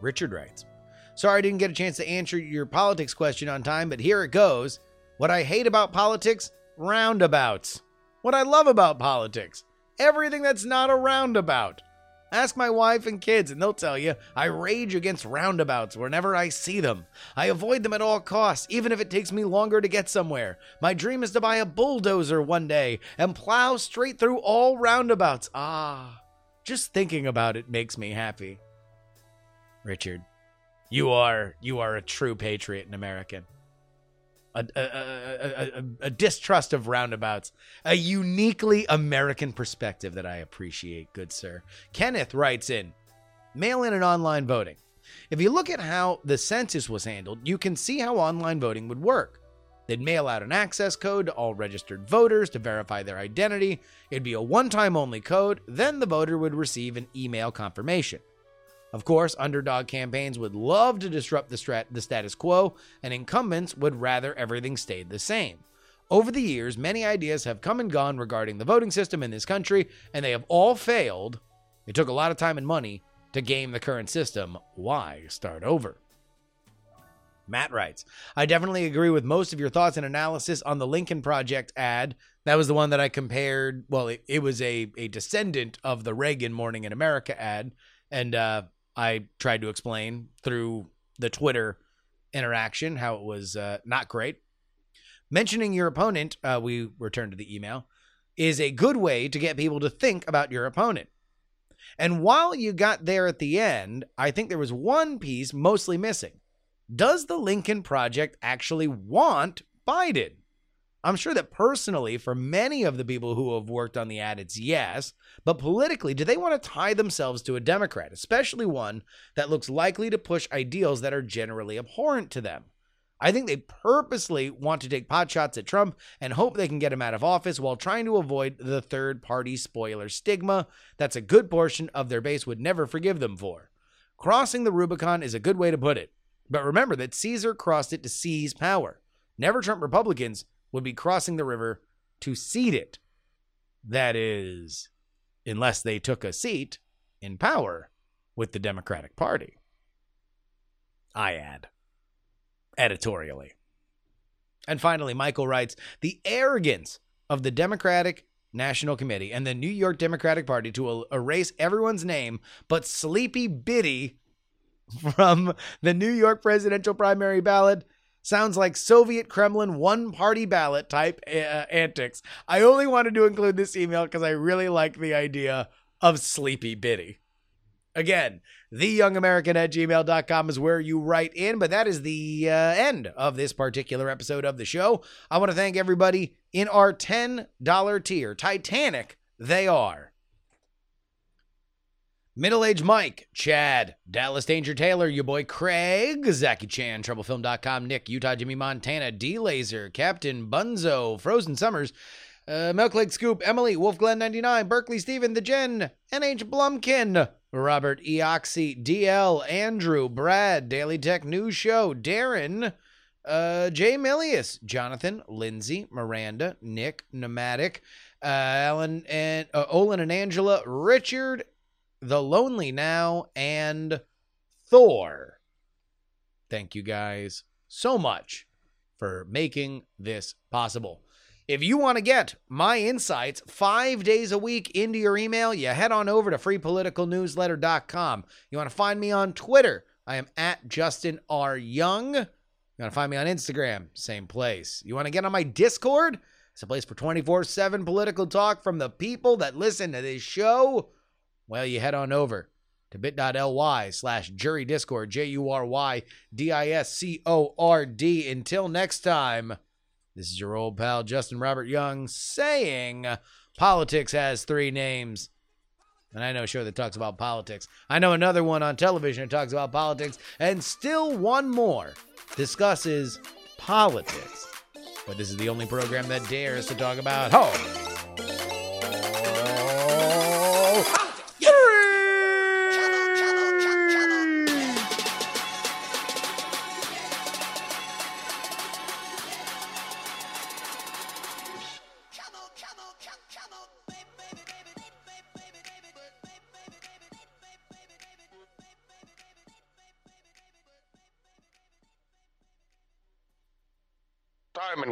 Speaker 1: Richard writes Sorry I didn't get a chance to answer your politics question on time, but here it goes. What I hate about politics? Roundabouts. What I love about politics? Everything that's not a roundabout. Ask my wife and kids, and they'll tell you I rage against roundabouts whenever I see them. I avoid them at all costs, even if it takes me longer to get somewhere. My dream is to buy a bulldozer one day and plow straight through all roundabouts. Ah, just thinking about it makes me happy. Richard, you are you are a true patriot and American. A, a, a, a, distrust of roundabouts, a uniquely American perspective that I appreciate, good sir. Kenneth writes in mail in and online voting. If you look at how the census was handled, you can see how online voting would work. They'd mail out an access code to all registered voters to verify their identity. It'd be a one time only code, then the voter would receive an email confirmation. Of course, underdog campaigns would love to disrupt the, strat- the status quo, and incumbents would rather everything stayed the same. Over the years, many ideas have come and gone regarding the voting system in this country, and they have all failed. It took a lot of time and money to game the current system. Why start over? Matt writes, I definitely agree with most of your thoughts and analysis on the Lincoln Project ad. That was the one that I compared. Well, it, it was a, a descendant of the Reagan Morning in America ad. And uh, I tried to explain through the Twitter interaction how it was uh, not great. Mentioning your opponent, uh, we return to the email, is a good way to get people to think about your opponent. And while you got there at the end, I think there was one piece mostly missing. Does the Lincoln Project actually want Biden? I'm sure that personally, for many of the people who have worked on the ad, it's yes. But politically, do they want to tie themselves to a Democrat, especially one that looks likely to push ideals that are generally abhorrent to them? I think they purposely want to take pot shots at Trump and hope they can get him out of office while trying to avoid the third party spoiler stigma that's a good portion of their base would never forgive them for. Crossing the Rubicon is a good way to put it. But remember that Caesar crossed it to seize power. Never Trump Republicans would be crossing the river to cede it. That is, unless they took a seat in power with the Democratic Party. I add editorially. And finally, Michael writes The arrogance of the Democratic National Committee and the New York Democratic Party to el- erase everyone's name but Sleepy Biddy from the New York presidential primary ballot sounds like Soviet Kremlin one party ballot type uh, antics. I only wanted to include this email because I really like the idea of Sleepy Biddy. Again, theyoungamerican at gmail.com is where you write in, but that is the uh, end of this particular episode of the show. I want to thank everybody in our $10 tier. Titanic, they are. Middle Age Mike, Chad, Dallas Danger Taylor, your boy Craig, Zachy Chan, Troublefilm.com, Nick, Utah Jimmy Montana, D Laser, Captain Bunzo, Frozen Summers, uh, Milk Lake Scoop, Emily, Wolf Glen 99, Berkeley Steven, The Jen, NH Blumkin, Robert Eoxy, DL, Andrew, Brad, Daily Tech News Show, Darren, uh, Jay Milius, Jonathan, Lindsay, Miranda, Nick, Nomadic, uh, Alan and uh, Olin and Angela, Richard, The Lonely Now, and Thor. Thank you guys so much for making this possible. If you want to get my insights five days a week into your email, you head on over to freepoliticalnewsletter.com. You want to find me on Twitter? I am at Justin R. Young. You want to find me on Instagram? Same place. You want to get on my Discord? It's a place for 24 7 political talk from the people that listen to this show. Well, you head on over to bit.ly slash jury discord, J U R Y D I S C O R D. Until next time. This is your old pal Justin Robert Young saying politics has three names. And I know a show that talks about politics. I know another one on television that talks about politics. And still one more discusses politics. But this is the only program that dares to talk about oh,